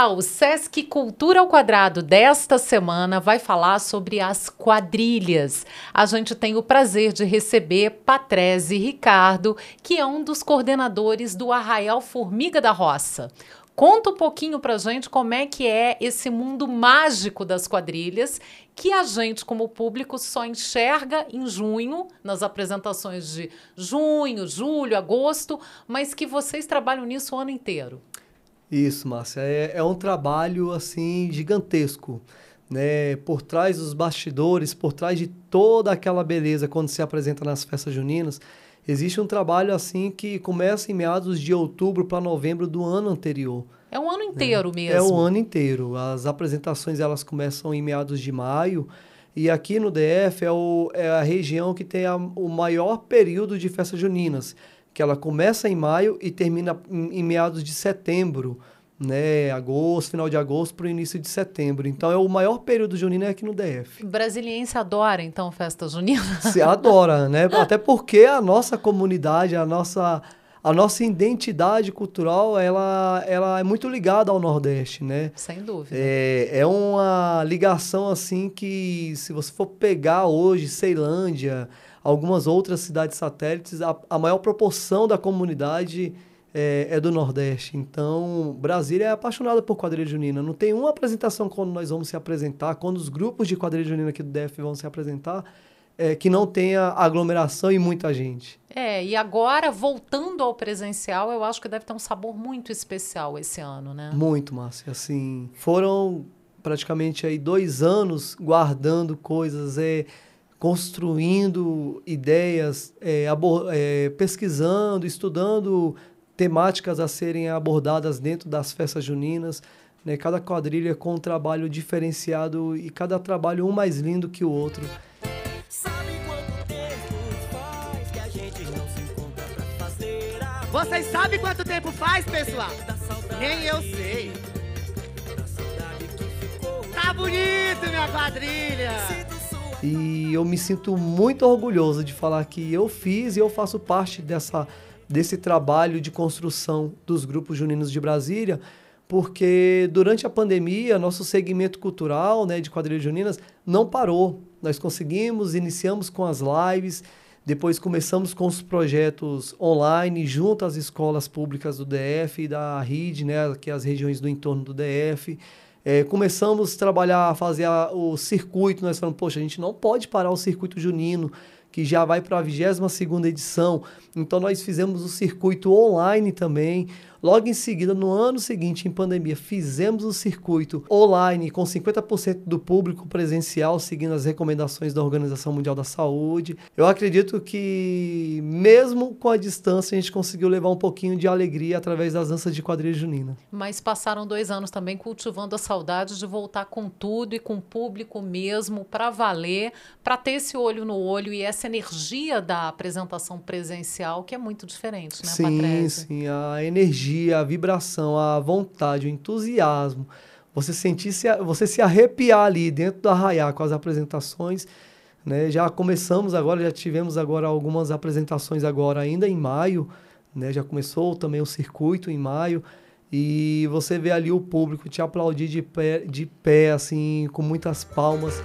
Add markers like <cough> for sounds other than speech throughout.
Olá, o Sesc Cultura ao Quadrado desta semana vai falar sobre as quadrilhas. A gente tem o prazer de receber Patrese Ricardo, que é um dos coordenadores do Arraial Formiga da Roça. Conta um pouquinho pra gente como é que é esse mundo mágico das quadrilhas que a gente, como público, só enxerga em junho, nas apresentações de junho, julho, agosto, mas que vocês trabalham nisso o ano inteiro. Isso, Márcia. É, é um trabalho assim gigantesco. Né, por trás dos bastidores, por trás de toda aquela beleza quando se apresenta nas festas juninas, existe um trabalho assim que começa em meados de outubro para novembro do ano anterior. É um ano inteiro é, mesmo. É o ano inteiro. As apresentações elas começam em meados de maio e aqui no DF é, o, é a região que tem a, o maior período de festas juninas que ela começa em maio e termina em, em meados de setembro, né, agosto, final de agosto para o início de setembro. Então é o maior período junino é aqui no DF. Brasiliense adora então festa junina. Se adora, <laughs> né? Até porque a nossa comunidade, a nossa a nossa identidade cultural ela, ela é muito ligada ao Nordeste, né? Sem dúvida. É, é uma ligação assim que se você for pegar hoje Ceilândia, algumas outras cidades satélites, a, a maior proporção da comunidade é, é, do Nordeste. Então, Brasília é apaixonada por quadrilha junina. Não tem uma apresentação quando nós vamos se apresentar, quando os grupos de quadrilha junina aqui do DF vão se apresentar, é, que não tenha aglomeração e muita gente. É, e agora, voltando ao presencial, eu acho que deve ter um sabor muito especial esse ano, né? Muito, Márcia. Assim, foram praticamente aí dois anos guardando coisas, é, construindo ideias, é, é, pesquisando, estudando temáticas a serem abordadas dentro das festas juninas. Né? Cada quadrilha com um trabalho diferenciado e cada trabalho um mais lindo que o outro. Vocês sabem quanto tempo faz, pessoal? Nem eu sei. Tá bonito, minha quadrilha! E eu me sinto muito orgulhoso de falar que eu fiz e eu faço parte dessa, desse trabalho de construção dos grupos juninos de Brasília, porque durante a pandemia, nosso segmento cultural né, de quadrilhas juninas não parou. Nós conseguimos, iniciamos com as lives, depois começamos com os projetos online junto às escolas públicas do DF e da RID, né, que é as regiões do entorno do DF. É, começamos a trabalhar, a fazer a, o circuito, nós falamos, poxa, a gente não pode parar o circuito junino, que já vai para a 22ª edição. Então nós fizemos o circuito online também. Logo em seguida, no ano seguinte, em pandemia, fizemos o circuito online com 50% do público presencial, seguindo as recomendações da Organização Mundial da Saúde. Eu acredito que, mesmo com a distância, a gente conseguiu levar um pouquinho de alegria através das danças de quadrilha junina. Mas passaram dois anos também cultivando a saudade de voltar com tudo e com o público mesmo, para valer, para ter esse olho no olho e essa energia da apresentação presencial, que é muito diferente, né, Sim, Patrícia? sim. A energia energia, a vibração, a vontade, o entusiasmo, você sentir se, você se arrepiar ali dentro do arraiar com as apresentações, né? Já começamos agora, já tivemos agora algumas apresentações agora ainda em maio, né? Já começou também o circuito em maio e você vê ali o público te aplaudir de pé, de pé assim, com muitas palmas.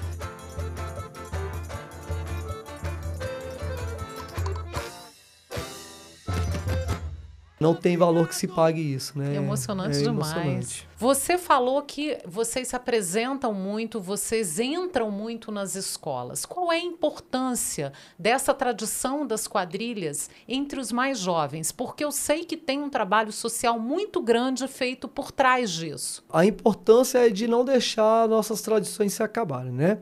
Não tem valor que se pague isso, né? É emocionante é demais. Emocionante. Você falou que vocês se apresentam muito, vocês entram muito nas escolas. Qual é a importância dessa tradição das quadrilhas entre os mais jovens? Porque eu sei que tem um trabalho social muito grande feito por trás disso. A importância é de não deixar nossas tradições se acabarem, né?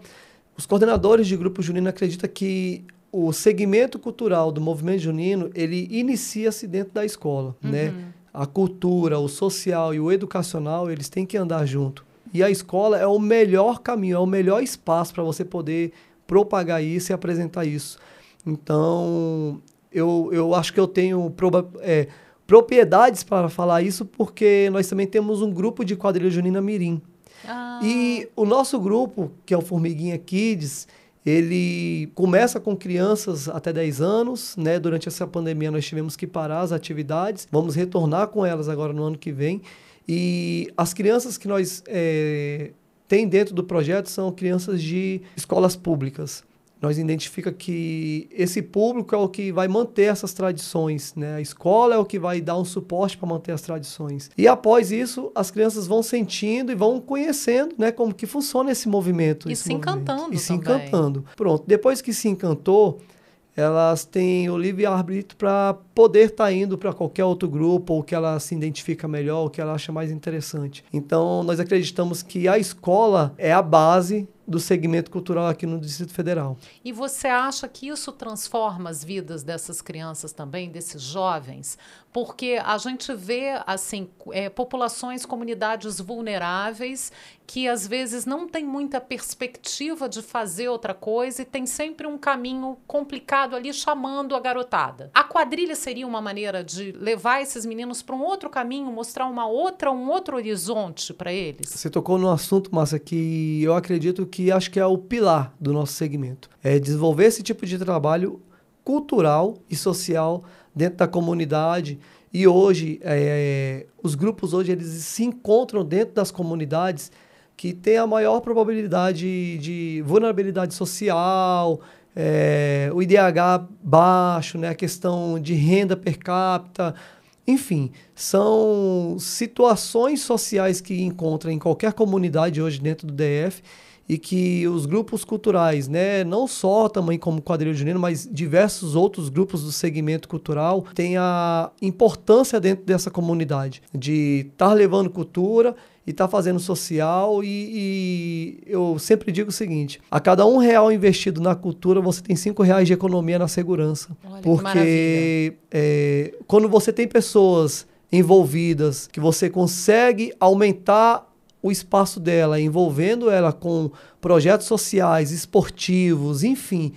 Os coordenadores de grupo junino acreditam que o segmento cultural do movimento junino, ele inicia-se dentro da escola, uhum. né? A cultura, o social e o educacional, eles têm que andar junto. E a escola é o melhor caminho, é o melhor espaço para você poder propagar isso e apresentar isso. Então, eu, eu acho que eu tenho proba é, propriedades para falar isso, porque nós também temos um grupo de quadrilha junina Mirim. Ah. E o nosso grupo, que é o Formiguinha Kids, ele começa com crianças até 10 anos, né? Durante essa pandemia nós tivemos que parar as atividades. Vamos retornar com elas agora no ano que vem. E as crianças que nós é, tem dentro do projeto são crianças de escolas públicas. Nós identifica que esse público é o que vai manter essas tradições, né? A escola é o que vai dar um suporte para manter as tradições. E após isso, as crianças vão sentindo e vão conhecendo, né, como que funciona esse movimento. E esse se movimento. encantando E se também. encantando. Pronto, depois que se encantou, elas têm o livre-arbítrio para poder estar indo para qualquer outro grupo, ou que ela se identifica melhor, ou que ela acha mais interessante. Então, nós acreditamos que a escola é a base do segmento cultural aqui no Distrito Federal. E você acha que isso transforma as vidas dessas crianças também, desses jovens? Porque a gente vê, assim, é, populações, comunidades vulneráveis que às vezes não tem muita perspectiva de fazer outra coisa e tem sempre um caminho complicado ali chamando a garotada. A quadrilha seria uma maneira de levar esses meninos para um outro caminho, mostrar uma outra, um outro horizonte para eles? Você tocou num assunto, Márcia, que eu acredito que acho que é o pilar do nosso segmento. É desenvolver esse tipo de trabalho cultural e social dentro da comunidade. E hoje, é, os grupos hoje eles se encontram dentro das comunidades que têm a maior probabilidade de vulnerabilidade social, é, o IDH baixo, né, a questão de renda per capita, enfim, são situações sociais que encontram em qualquer comunidade hoje dentro do DF e que os grupos culturais, né, não só também como quadrilha junino, mas diversos outros grupos do segmento cultural têm a importância dentro dessa comunidade de estar tá levando cultura e estar tá fazendo social e, e, eu sempre digo o seguinte, a cada um real investido na cultura, você tem cinco reais de economia na segurança. Olha, que porque é, quando você tem pessoas envolvidas, que você consegue aumentar o espaço dela, envolvendo ela com projetos sociais, esportivos, enfim,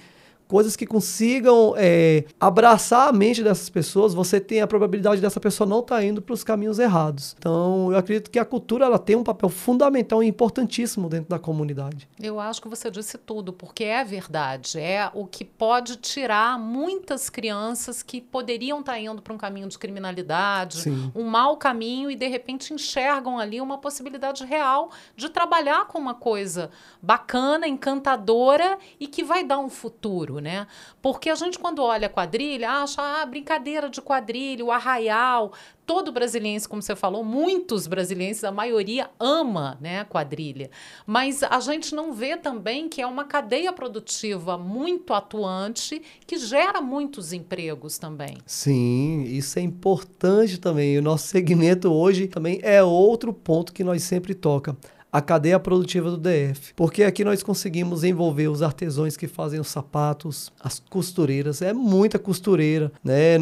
coisas que consigam é, abraçar a mente dessas pessoas, você tem a probabilidade dessa pessoa não estar tá indo para os caminhos errados. Então, eu acredito que a cultura ela tem um papel fundamental e importantíssimo dentro da comunidade. Eu acho que você disse tudo, porque é verdade. É o que pode tirar muitas crianças que poderiam estar tá indo para um caminho de criminalidade, Sim. um mau caminho, e de repente enxergam ali uma possibilidade real de trabalhar com uma coisa bacana, encantadora e que vai dar um futuro né? Porque a gente, quando olha quadrilha, acha, ah, brincadeira de quadrilha, o arraial. Todo brasiliense, como você falou, muitos brasileiros, a maioria ama né, quadrilha. Mas a gente não vê também que é uma cadeia produtiva muito atuante que gera muitos empregos também. Sim, isso é importante também. O nosso segmento hoje também é outro ponto que nós sempre toca a cadeia produtiva do DF. Porque aqui nós conseguimos envolver os artesãos que fazem os sapatos, as costureiras, é muita costureira, né?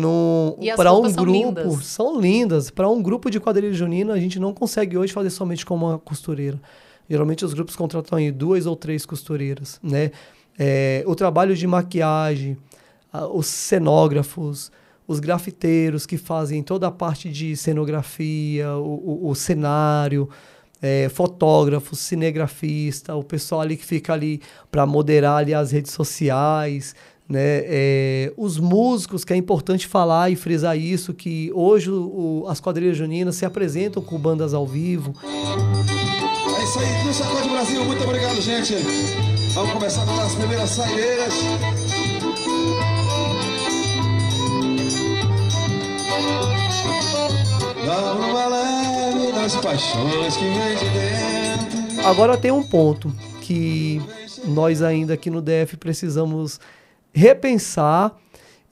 Para um são grupo, lindas. são lindas. Para um grupo de quadrilha junina, a gente não consegue hoje fazer somente com uma costureira. Geralmente os grupos contratam aí duas ou três costureiras, né? É, o trabalho de maquiagem, os cenógrafos, os grafiteiros que fazem toda a parte de cenografia, o, o, o cenário, é, fotógrafo, cinegrafista, o pessoal ali que fica ali para moderar ali as redes sociais, né? É, os músicos, que é importante falar e frisar isso, que hoje o, as quadrilhas juninas se apresentam com bandas ao vivo. É isso aí, do Sacode Brasil, muito obrigado, gente. Vamos começar com as primeiras saídas. Dá uma das paixões que vem de dentro. Agora tem um ponto que nós ainda aqui no DF precisamos repensar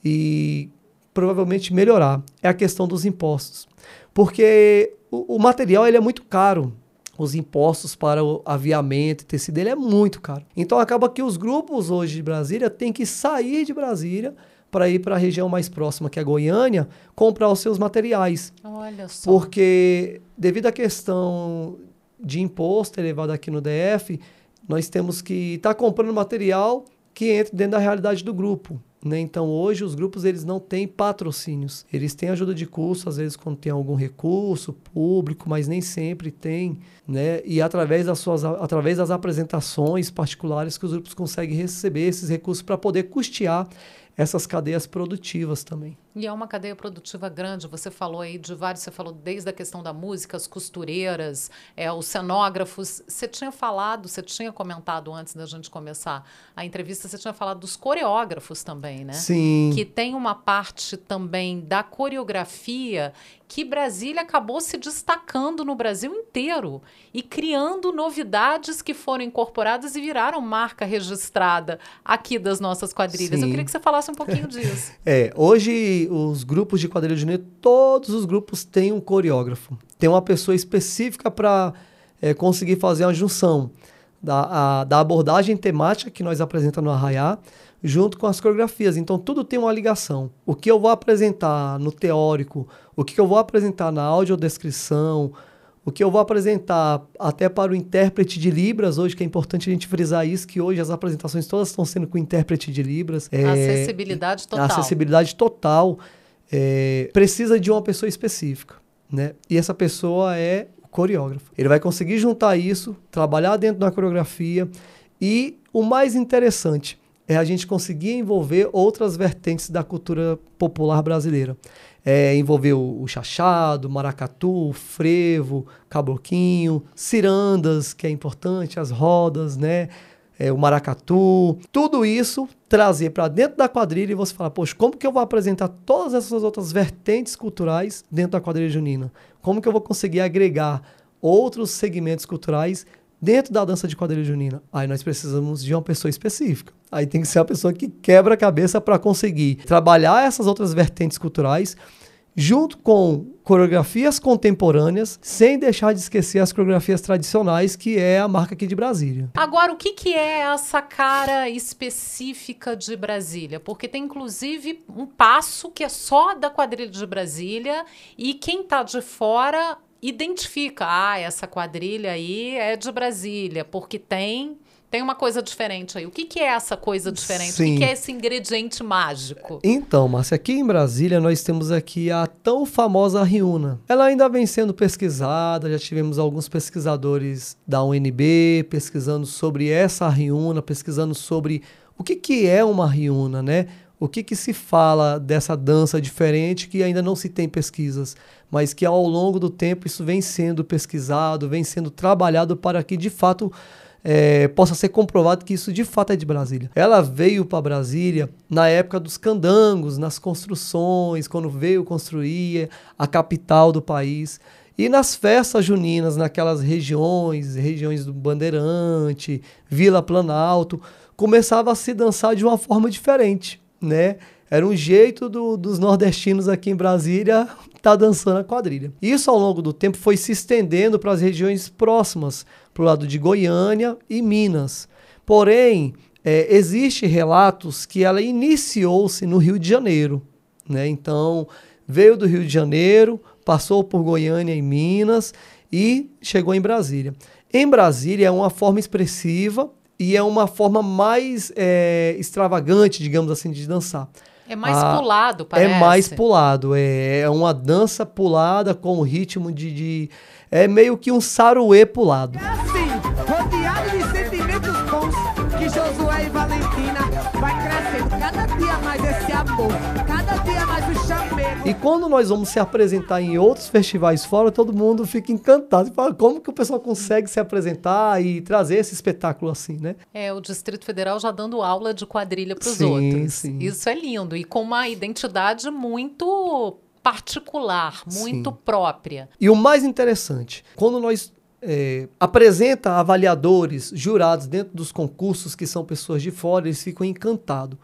e provavelmente melhorar. É a questão dos impostos. Porque o, o material ele é muito caro. Os impostos para o aviamento e tecido ele é muito caro. Então acaba que os grupos hoje de Brasília têm que sair de Brasília para ir para a região mais próxima, que é Goiânia, comprar os seus materiais. Olha só. Porque, devido à questão de imposto elevado aqui no DF, nós temos que estar tá comprando material que entre dentro da realidade do grupo. Né? Então, hoje, os grupos eles não têm patrocínios. Eles têm ajuda de custo, às vezes, quando tem algum recurso público, mas nem sempre tem. Né? E através das, suas, através das apresentações particulares que os grupos conseguem receber esses recursos para poder custear essas cadeias produtivas também. E é uma cadeia produtiva grande. Você falou aí de vários, você falou desde a questão da música, as costureiras, é, os cenógrafos. Você tinha falado, você tinha comentado antes da gente começar a entrevista, você tinha falado dos coreógrafos também, né? Sim. Que tem uma parte também da coreografia que Brasília acabou se destacando no Brasil inteiro e criando novidades que foram incorporadas e viraram marca registrada aqui das nossas quadrilhas. Sim. Eu queria que você falasse um pouquinho <laughs> disso. É, hoje os grupos de quadrilha junina, todos os grupos têm um coreógrafo. Tem uma pessoa específica para é, conseguir fazer a junção da, a, da abordagem temática que nós apresentamos no Arraiá, junto com as coreografias. Então, tudo tem uma ligação. O que eu vou apresentar no teórico, o que eu vou apresentar na audiodescrição, o que eu vou apresentar até para o intérprete de Libras, hoje, que é importante a gente frisar isso, que hoje as apresentações todas estão sendo com intérprete de Libras. É, acessibilidade total. Acessibilidade total. É, precisa de uma pessoa específica, né? E essa pessoa é o coreógrafo. Ele vai conseguir juntar isso, trabalhar dentro da coreografia e o mais interessante é a gente conseguir envolver outras vertentes da cultura popular brasileira é, envolveu o chachado, maracatu, frevo, cabloquinho, cirandas, que é importante, as rodas, né? É, o maracatu, tudo isso trazer para dentro da quadrilha e você falar, poxa, como que eu vou apresentar todas essas outras vertentes culturais dentro da quadrilha junina? Como que eu vou conseguir agregar outros segmentos culturais dentro da dança de quadrilha junina? Aí nós precisamos de uma pessoa específica. Aí tem que ser a pessoa que quebra a cabeça para conseguir trabalhar essas outras vertentes culturais junto com coreografias contemporâneas, sem deixar de esquecer as coreografias tradicionais, que é a marca aqui de Brasília. Agora, o que, que é essa cara específica de Brasília? Porque tem inclusive um passo que é só da quadrilha de Brasília e quem está de fora identifica, ah, essa quadrilha aí é de Brasília, porque tem tem uma coisa diferente aí. O que, que é essa coisa diferente? Sim. O que, que é esse ingrediente mágico? Então, Márcia, aqui em Brasília nós temos aqui a tão famosa Riuna. Ela ainda vem sendo pesquisada, já tivemos alguns pesquisadores da UNB pesquisando sobre essa Riuna, pesquisando sobre o que, que é uma Riuna, né? O que, que se fala dessa dança diferente que ainda não se tem pesquisas, mas que ao longo do tempo isso vem sendo pesquisado, vem sendo trabalhado para que de fato é, possa ser comprovado que isso de fato é de Brasília. Ela veio para Brasília na época dos candangos, nas construções, quando veio construir a capital do país. E nas festas juninas, naquelas regiões, regiões do Bandeirante, Vila Planalto, começava a se dançar de uma forma diferente, né? Era um jeito do, dos nordestinos aqui em Brasília estar tá dançando a quadrilha. Isso ao longo do tempo foi se estendendo para as regiões próximas, para o lado de Goiânia e Minas. Porém, é, existe relatos que ela iniciou-se no Rio de Janeiro. Né? Então, veio do Rio de Janeiro, passou por Goiânia e Minas e chegou em Brasília. Em Brasília é uma forma expressiva e é uma forma mais é, extravagante, digamos assim, de dançar. É mais a, pulado, parece. É mais pulado. É, é uma dança pulada com o ritmo de, de. É meio que um saruê pulado. É assim, E quando nós vamos se apresentar em outros festivais fora, todo mundo fica encantado. Fala, como que o pessoal consegue se apresentar e trazer esse espetáculo assim, né? É, o Distrito Federal já dando aula de quadrilha para os outros. Sim. Isso é lindo. E com uma identidade muito particular, muito Sim. própria. E o mais interessante, quando nós é, apresenta avaliadores, jurados dentro dos concursos que são pessoas de fora, eles ficam encantados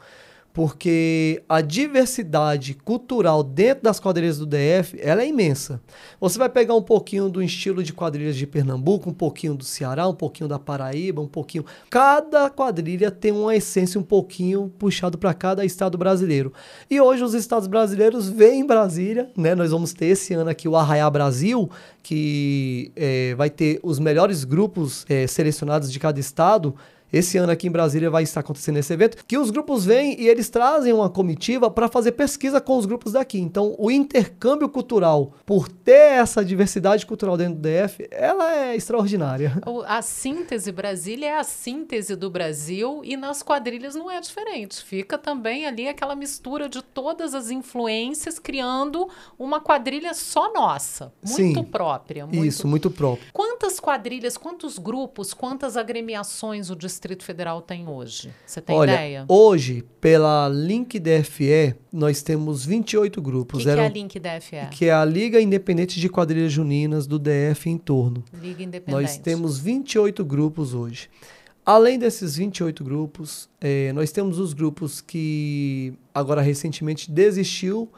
porque a diversidade cultural dentro das quadrilhas do DF ela é imensa. Você vai pegar um pouquinho do estilo de quadrilhas de Pernambuco, um pouquinho do Ceará, um pouquinho da Paraíba, um pouquinho. Cada quadrilha tem uma essência um pouquinho puxado para cada estado brasileiro. E hoje os estados brasileiros vêm em Brasília, né? Nós vamos ter esse ano aqui o Arraiá Brasil, que é, vai ter os melhores grupos é, selecionados de cada estado esse ano aqui em Brasília vai estar acontecendo esse evento, que os grupos vêm e eles trazem uma comitiva para fazer pesquisa com os grupos daqui. Então, o intercâmbio cultural, por ter essa diversidade cultural dentro do DF, ela é extraordinária. A síntese Brasília é a síntese do Brasil e nas quadrilhas não é diferente. Fica também ali aquela mistura de todas as influências, criando uma quadrilha só nossa, muito Sim, própria. Muito... Isso, muito próprio. Quantas quadrilhas, quantos grupos, quantas agremiações o Distrito Federal tem hoje? Você tem Olha, ideia? Hoje, pela Link DFE, nós temos 28 O grupos. que, que é a Link DFE? que é a Liga Independente de Quadrilhas Juninas do DF em torno. Liga Independente. Nós temos 28 grupos hoje. Além desses 28 grupos, eh, nós temos os grupos que agora recentemente desistiu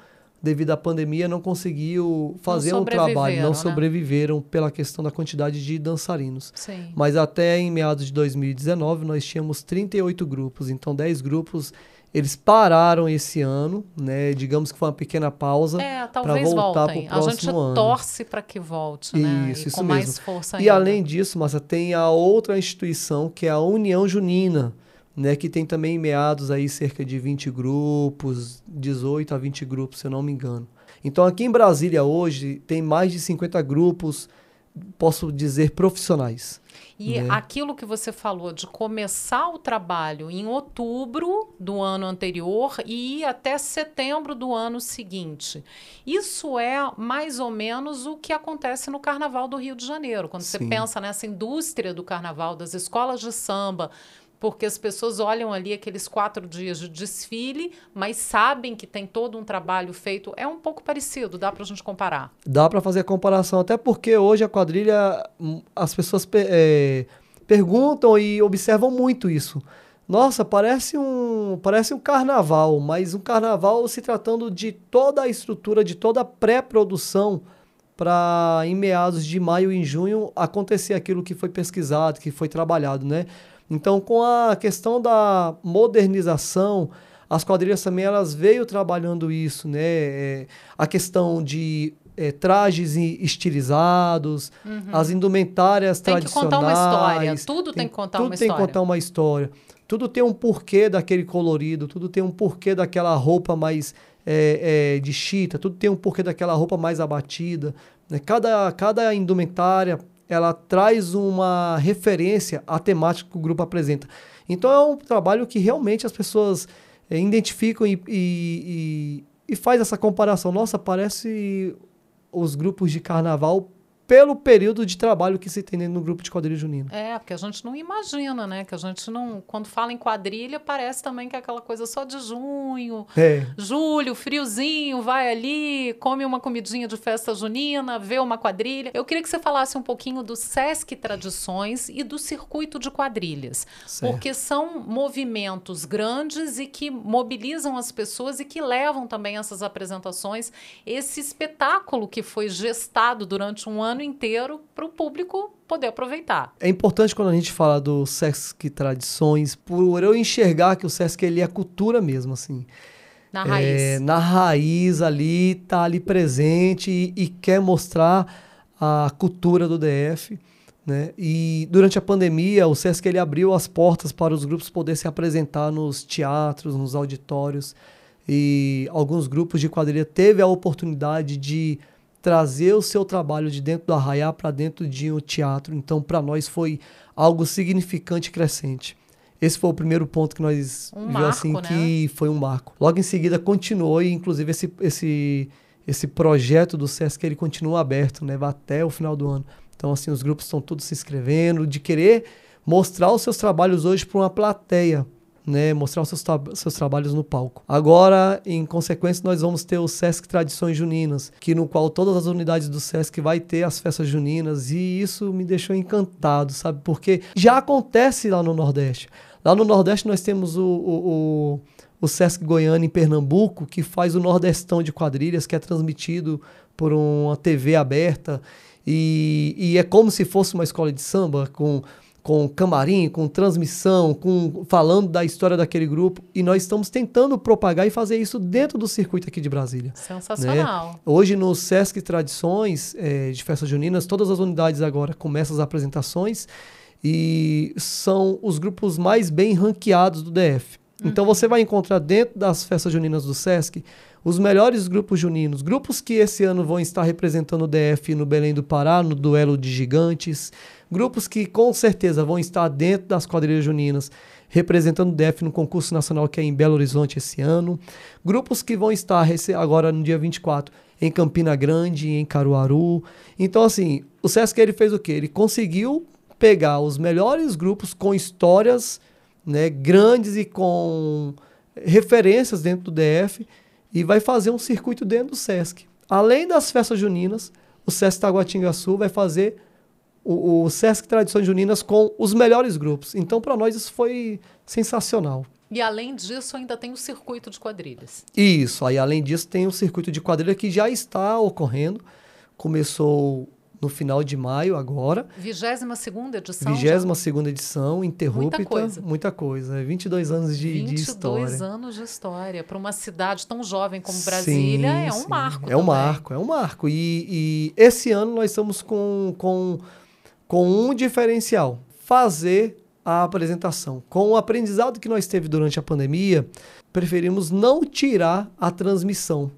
devido à pandemia, não conseguiu fazer um trabalho, não né? sobreviveram pela questão da quantidade de dançarinos. Sim. Mas até em meados de 2019 nós tínhamos 38 grupos, então 10 grupos eles pararam esse ano, né? Digamos que foi uma pequena pausa. É, talvez voltar voltem. pro A gente próximo ano. torce para que volte, né? Isso, e isso com mesmo. mais força E ainda. além disso, Massa, tem a outra instituição que é a União Junina, né, que tem também meados aí cerca de 20 grupos, 18 a 20 grupos, se eu não me engano. Então aqui em Brasília hoje tem mais de 50 grupos, posso dizer profissionais. E né? aquilo que você falou de começar o trabalho em outubro do ano anterior e ir até setembro do ano seguinte. Isso é mais ou menos o que acontece no Carnaval do Rio de Janeiro. Quando você Sim. pensa nessa indústria do carnaval, das escolas de samba, porque as pessoas olham ali aqueles quatro dias de desfile, mas sabem que tem todo um trabalho feito. É um pouco parecido, dá para a gente comparar. Dá para fazer a comparação, até porque hoje a quadrilha, hum, as pessoas pe- é, perguntam e observam muito isso. Nossa, parece um, parece um carnaval, mas um carnaval se tratando de toda a estrutura, de toda a pré-produção para em meados de maio e junho acontecer aquilo que foi pesquisado, que foi trabalhado, né? Então, com a questão da modernização, as quadrilhas também elas veio trabalhando isso, né? É, a questão de é, trajes estilizados, as indumentárias Uhum. Tem que tradicionais. contar uma história, tudo tem que contar tudo uma tem que história. contar uma história. Tudo tem um porquê daquele colorido, tudo tem um porquê daquela roupa mais é, é, de chita, tudo tem um porquê daquela roupa mais abatida. né? Cada, cada indumentária ela traz uma referência à temática que o grupo apresenta. Então é um trabalho que realmente as pessoas é, identificam e, e, e, e faz essa comparação. Nossa, parece os grupos de carnaval pelo período de trabalho que se tem dentro do grupo de quadrilha junina. É, porque a gente não imagina, né? Que a gente não. Quando fala em quadrilha, parece também que é aquela coisa só de junho, É, julho, friozinho, vai ali, come uma comidinha de festa junina, vê uma quadrilha. Eu queria que você falasse um pouquinho do Sesc Tradições e do circuito de quadrilhas. Certo. Porque são movimentos grandes e que mobilizam as pessoas e que levam também essas apresentações, esse espetáculo que foi gestado durante um ano inteiro para o público poder aproveitar. É importante quando a gente fala do Sesc Tradições, por eu enxergar que o Sesc ele é cultura mesmo, assim. Na É, raiz. na raiz ali, tá ali presente e, e quer mostrar a cultura do DF. Né? E durante a pandemia, o Sesc ele abriu as portas para os grupos poderem se apresentar nos teatros, nos auditórios. E alguns grupos de quadrilha teve a oportunidade de trazer o seu trabalho de dentro do arraiá para dentro de um teatro. Então, para nós foi algo significante e crescente. Esse foi o primeiro ponto que nós Um marco, assim né? que foi um marco. Logo em seguida continuou e inclusive esse esse esse projeto do SESC ele continua aberto, né, vai até o final do ano. Então assim, os grupos estão todos se inscrevendo, de querer mostrar os seus trabalhos hoje para uma plateia, né, mostrar os seus, seus trabalhos no palco. Agora, em consequência, nós vamos ter o SESC Tradições Juninas, que no qual todas as unidades do SESC vai ter as festas juninas e isso me deixou encantado, sabe? Porque já acontece lá no Nordeste. Lá no Nordeste nós temos o, o, o, o Sesc Goiânia em Pernambuco, que faz o Nordestão de quadrilhas, que é transmitido por uma TV aberta. E, e é como se fosse uma escola de samba, com, com camarim, com transmissão, com falando da história daquele grupo. E nós estamos tentando propagar e fazer isso dentro do circuito aqui de Brasília. Sensacional. Hoje no Sesc Tradições eh, de Festas Juninas, todas as unidades agora começam as apresentações e são os grupos mais bem ranqueados do DF. Então você vai encontrar dentro das festas juninas do SESC os melhores grupos juninos, grupos que esse ano vão estar representando o DF no Belém do Pará, no duelo de gigantes, grupos que com certeza vão estar dentro das quadrilhas juninas representando o DF no concurso nacional que é em Belo Horizonte esse ano, grupos que vão estar agora no dia 24 em Campina Grande, em Caruaru. Então assim, o SESC ele fez o quê? Ele conseguiu pegar os melhores grupos com histórias né, grandes e com referências dentro do DF e vai fazer um circuito dentro do SESC. Além das festas juninas, o SESC Taguatingaçu vai fazer o, o SESC Tradições Juninas com os melhores grupos. Então, para nós, isso foi sensacional. E além disso, ainda tem o circuito de quadrilhas. Isso, aí além disso, tem o circuito de quadrilha que já está ocorrendo. Começou no final de maio agora. 22 segunda edição? 22 segunda edição, interrupta. Muita coisa. Muita coisa. 22 anos de, 22 de história. 22 anos de história. Para uma cidade tão jovem como Brasília, sim, é um sim. marco É também. um marco, é um marco. E, e esse ano nós estamos com, com, com um diferencial. Fazer a apresentação. Com o aprendizado que nós teve durante a pandemia, preferimos não tirar a transmissão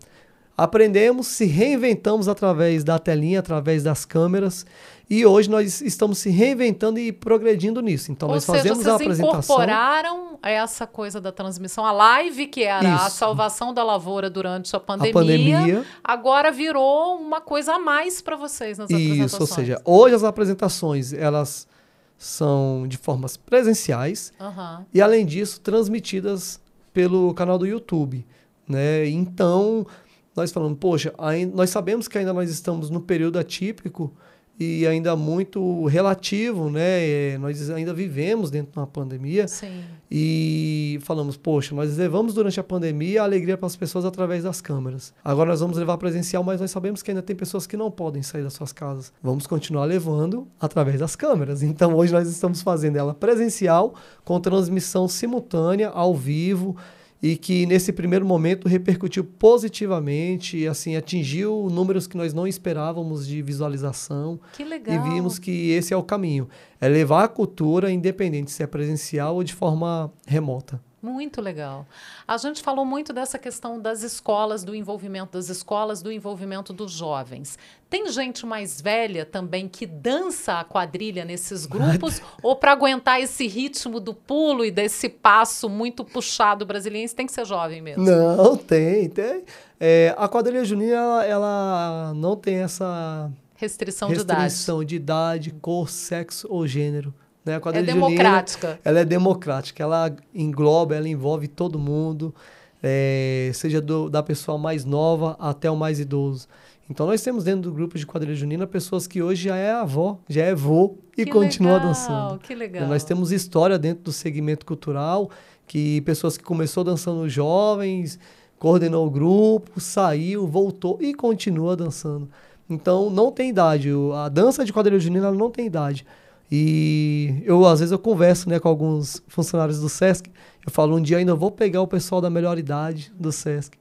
aprendemos, se reinventamos através da telinha, através das câmeras. E hoje nós estamos se reinventando e progredindo nisso. Então Ou nós seja, fazemos a apresentação. incorporaram essa coisa da transmissão, a live que era Isso. a salvação da lavoura durante a pandemia, a pandemia, agora virou uma coisa a mais para vocês nas Isso, apresentações. ou seja, hoje as apresentações elas são de formas presenciais uhum. e além disso transmitidas pelo canal do YouTube, né? Então nós falamos, poxa, ainda, nós sabemos que ainda nós estamos no período atípico e ainda muito relativo, né? É, nós ainda vivemos dentro de uma pandemia. Sim. E falamos, poxa, nós levamos durante a pandemia a alegria para as pessoas através das câmeras. Agora nós vamos levar presencial, mas nós sabemos que ainda tem pessoas que não podem sair das suas casas. Vamos continuar levando através das câmeras. <laughs> Então hoje nós estamos fazendo ela presencial com transmissão simultânea ao vivo e que nesse primeiro momento repercutiu positivamente assim atingiu números que nós não esperávamos de visualização. Que legal. E vimos que esse é o caminho, é levar a cultura independente se é presencial ou de forma remota. Muito legal. A gente falou muito dessa questão das escolas, do envolvimento das escolas, do envolvimento dos jovens. Tem gente mais velha também que dança a quadrilha nesses grupos? <laughs> ou para aguentar esse ritmo do pulo e desse passo muito puxado brasileiro, tem que ser jovem mesmo? Não, tem. tem. É, a quadrilha junina, ela, ela não tem essa restrição, restrição de idade. de idade, cor, sexo ou gênero. Né? A é democrática. Junina, ela é democrática, ela engloba, ela envolve todo mundo, é, seja do, da pessoa mais nova até o mais idoso. Então nós temos dentro do grupo de quadrilha junina pessoas que hoje já é avó, já é vô e que continua legal, dançando. Que legal. Nós temos história dentro do segmento cultural que pessoas que começou dançando jovens, coordenou o grupo, saiu, voltou e continua dançando. Então não tem idade. A dança de quadrilha junina não tem idade. E eu, às vezes, eu converso né, com alguns funcionários do SESC. Eu falo, um dia ainda vou pegar o pessoal da melhor idade do SESC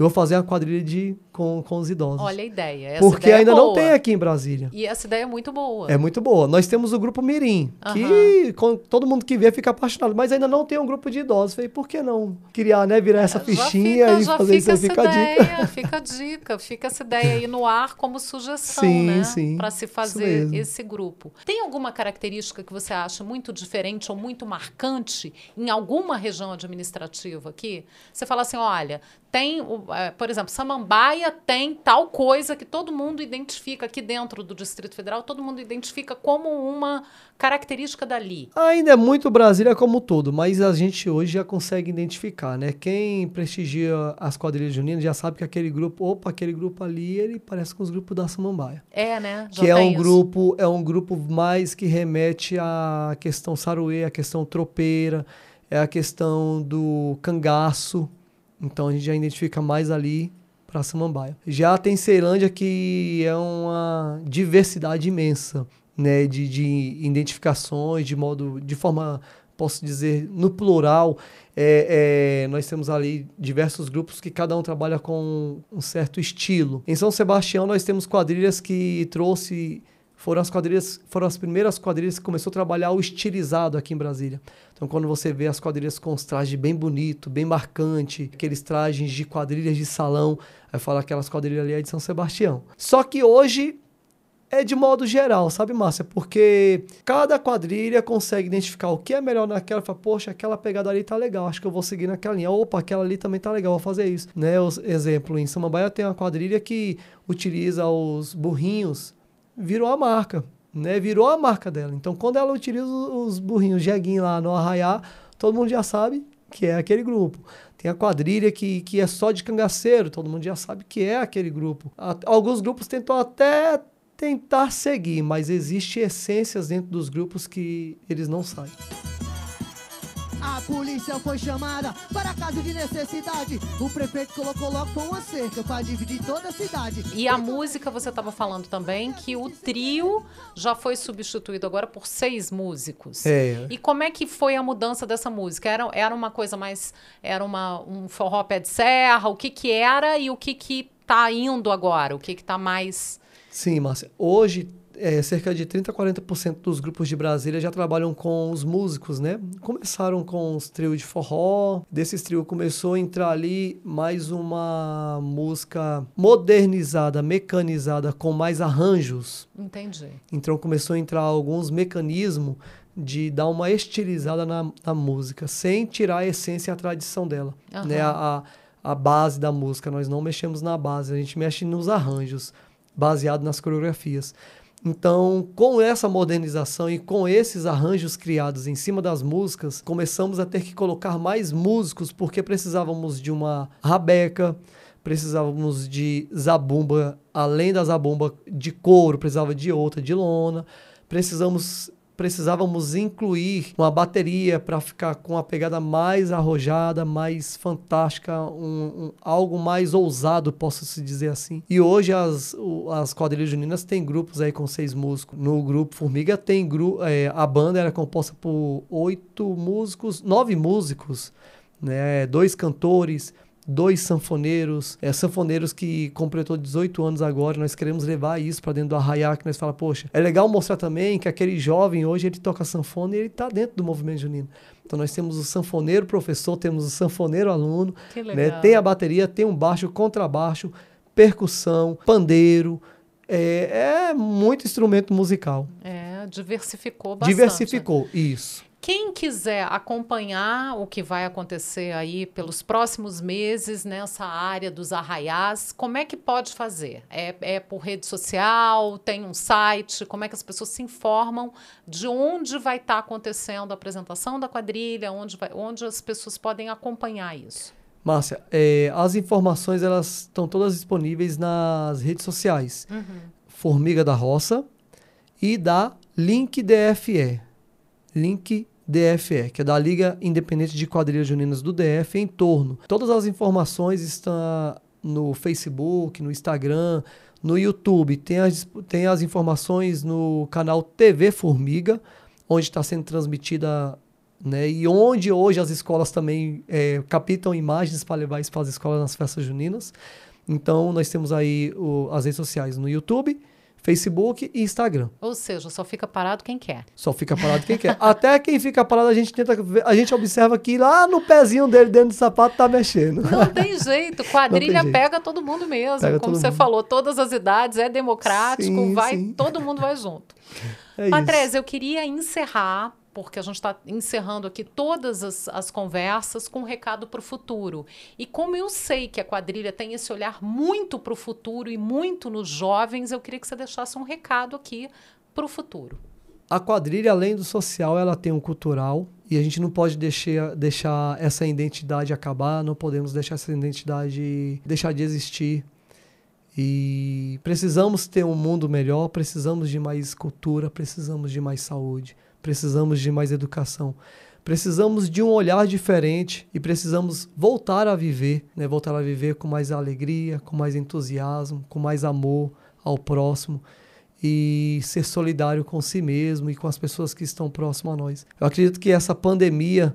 eu vou fazer uma quadrilha de, com, com os idosos. Olha a ideia. Essa porque ideia é ainda é não tem aqui em Brasília. E essa ideia é muito boa. É muito boa. Nós temos o grupo Mirim, que com, todo mundo que vê fica apaixonado, mas ainda não tem um grupo de idosos. Falei, por que não criar, né? Virar essa fichinha fica, e fazer isso aí? Fica ideia, a dica. Fica a dica, fica essa ideia aí no ar como sugestão, sim, né? Sim, Para se fazer esse grupo. Tem alguma característica que você acha muito diferente ou muito marcante em alguma região administrativa aqui? Você fala assim, olha, tem, é, por exemplo, Samambaia tem tal coisa que todo mundo identifica aqui dentro do Distrito Federal, todo mundo identifica como uma característica dali. Ainda é muito Brasília como todo, mas a gente hoje já consegue identificar, né? Quem prestigia as quadrilhas juninas já sabe que aquele grupo, opa, aquele grupo ali, ele parece com os grupos da Samambaia. É, né? Já que é um isso. grupo, é um grupo mais que remete à questão saruê, à questão tropeira, é a questão do cangaço, então a gente já identifica mais ali para Samambaia. Já tem Ceilândia que é uma diversidade imensa, né, de, de identificações, de modo, de forma, posso dizer, no plural, é, é, nós temos ali diversos grupos que cada um trabalha com um certo estilo. Em São Sebastião nós temos quadrilhas que trouxe foram as quadrilhas, foram as primeiras quadrilhas que começou a trabalhar o estilizado aqui em Brasília. Então, quando você vê as quadrilhas com os trajes bem bonito, bem marcante, aqueles trajes de quadrilhas de salão, aí fala aquelas quadrilhas ali é de São Sebastião. Só que hoje é de modo geral, sabe, Márcia? Porque cada quadrilha consegue identificar o que é melhor naquela, fala, poxa, aquela pegada ali tá legal, acho que eu vou seguir naquela linha. Opa, aquela ali também tá legal, vou fazer isso. Né? Os, exemplo, em Samambaia tem uma quadrilha que utiliza os burrinhos virou a marca, né? Virou a marca dela. Então, quando ela utiliza os burrinhos jeguinho lá no arraiá, todo mundo já sabe que é aquele grupo. Tem a quadrilha que, que é só de cangaceiro, todo mundo já sabe que é aquele grupo. Alguns grupos tentam até tentar seguir, mas existe essências dentro dos grupos que eles não saem. A polícia foi chamada para caso de necessidade. O prefeito colocou logo uma cerca para dividir toda a cidade. E a música, você estava falando também que o trio já foi substituído agora por seis músicos. É. E como é que foi a mudança dessa música? Era, era uma coisa mais. Era uma, um forró pé de serra? O que que era e o que que tá indo agora? O que que tá mais. Sim, Márcia. Hoje é, cerca de 30% a 40% dos grupos de Brasília já trabalham com os músicos, né? Começaram com os trios de forró, desses trios começou a entrar ali mais uma música modernizada, mecanizada, com mais arranjos. Entendi. Então começou a entrar alguns mecanismos de dar uma estilizada na, na música, sem tirar a essência e a tradição dela, uhum. né? A, a, a base da música, nós não mexemos na base, a gente mexe nos arranjos, baseado nas coreografias. Então, com essa modernização e com esses arranjos criados em cima das músicas, começamos a ter que colocar mais músicos porque precisávamos de uma rabeca, precisávamos de zabumba, além da zabumba de couro, precisava de outra de lona, precisamos precisávamos incluir uma bateria para ficar com uma pegada mais arrojada, mais fantástica, um, um, algo mais ousado, posso se dizer assim. E hoje as, as quadrilhas juninas têm grupos aí com seis músicos. No grupo Formiga tem grupo, é, a banda era composta por oito músicos, nove músicos, né, dois cantores dois sanfoneiros, é, sanfoneiros que completou 18 anos agora, nós queremos levar isso para dentro do Arraiá, que nós fala, poxa, é legal mostrar também que aquele jovem hoje ele toca sanfona e ele está dentro do movimento junino. Então nós temos o sanfoneiro professor, temos o sanfoneiro aluno, né? tem a bateria, tem um baixo, contrabaixo, percussão, pandeiro, é, é muito instrumento musical. É, diversificou bastante. Diversificou, isso. Quem quiser acompanhar o que vai acontecer aí pelos próximos meses nessa área dos arraiás, como é que pode fazer? É, é por rede social? Tem um site? Como é que as pessoas se informam de onde vai estar tá acontecendo a apresentação da quadrilha? Onde, vai, onde as pessoas podem acompanhar isso? Márcia, é, as informações elas estão todas disponíveis nas redes sociais. Uhum. Formiga da Roça e da Link DFE. Link DFE, que é da Liga Independente de Quadrilhas Juninas do DF, em torno. Todas as informações estão no Facebook, no Instagram, no YouTube. Tem as, tem as informações no canal TV Formiga, onde está sendo transmitida né? E onde hoje as escolas também é, captam imagens para levar isso para as escolas nas festas juninas. Então, nós temos aí o, as redes sociais no YouTube, Facebook e Instagram. Ou seja, só fica parado quem quer. Só fica parado quem quer. Até quem fica parado, a gente tenta. A gente observa que lá no pezinho dele, dentro do sapato, tá mexendo. Não tem jeito. Quadrilha jeito. pega todo mundo mesmo. Pega Como você mundo. falou, todas as idades, é democrático, sim, vai, sim. todo mundo vai junto. <laughs> É Patrese, eu queria encerrar porque a gente está encerrando aqui todas as, as conversas com um recado para o futuro. E como eu sei que a quadrilha tem esse olhar muito para o futuro e muito nos jovens, eu queria que você deixasse um recado aqui para o futuro. A quadrilha, além do social, ela tem um cultural e a gente não pode deixar, deixar essa identidade acabar, não podemos deixar essa identidade deixar de existir. E precisamos ter um mundo melhor, precisamos de mais cultura, precisamos de mais saúde precisamos de mais educação. Precisamos de um olhar diferente e precisamos voltar a viver, né? voltar a viver com mais alegria, com mais entusiasmo, com mais amor ao próximo e ser solidário com si mesmo e com as pessoas que estão próximas a nós. Eu acredito que essa pandemia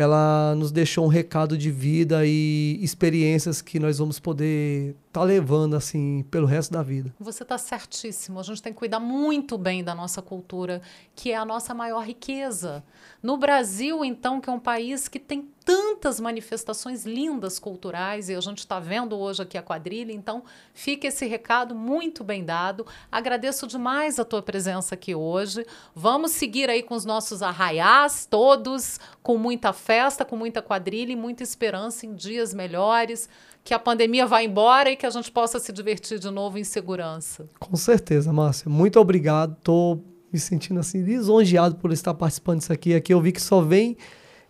ela nos deixou um recado de vida e experiências que nós vamos poder estar tá levando assim pelo resto da vida. Você está certíssimo. A gente tem que cuidar muito bem da nossa cultura, que é a nossa maior riqueza. No Brasil, então, que é um país que tem tantas manifestações lindas culturais e a gente está vendo hoje aqui a quadrilha, então fica esse recado muito bem dado. Agradeço demais a tua presença aqui hoje. Vamos seguir aí com os nossos arraiás todos, com muita festa, com muita quadrilha e muita esperança em dias melhores, que a pandemia vá embora e que a gente possa se divertir de novo em segurança. Com certeza, Márcia. Muito obrigado. Estou me sentindo assim lisonjeado por estar participando disso aqui. Aqui eu vi que só vem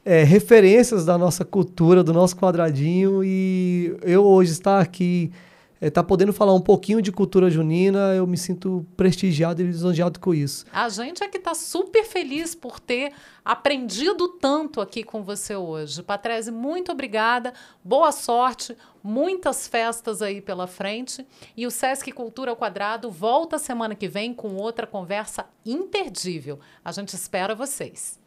é, referências da nossa cultura, do nosso quadradinho e eu hoje estar aqui está é, tá podendo falar um pouquinho de cultura junina, eu me sinto prestigiado e lisonjeado com isso. A gente é que está super feliz por ter aprendido tanto aqui com você hoje. Patrese, muito obrigada, boa sorte, muitas festas aí pela frente. E o Sesc Cultura ao Quadrado volta semana que vem com outra conversa imperdível. A gente espera vocês.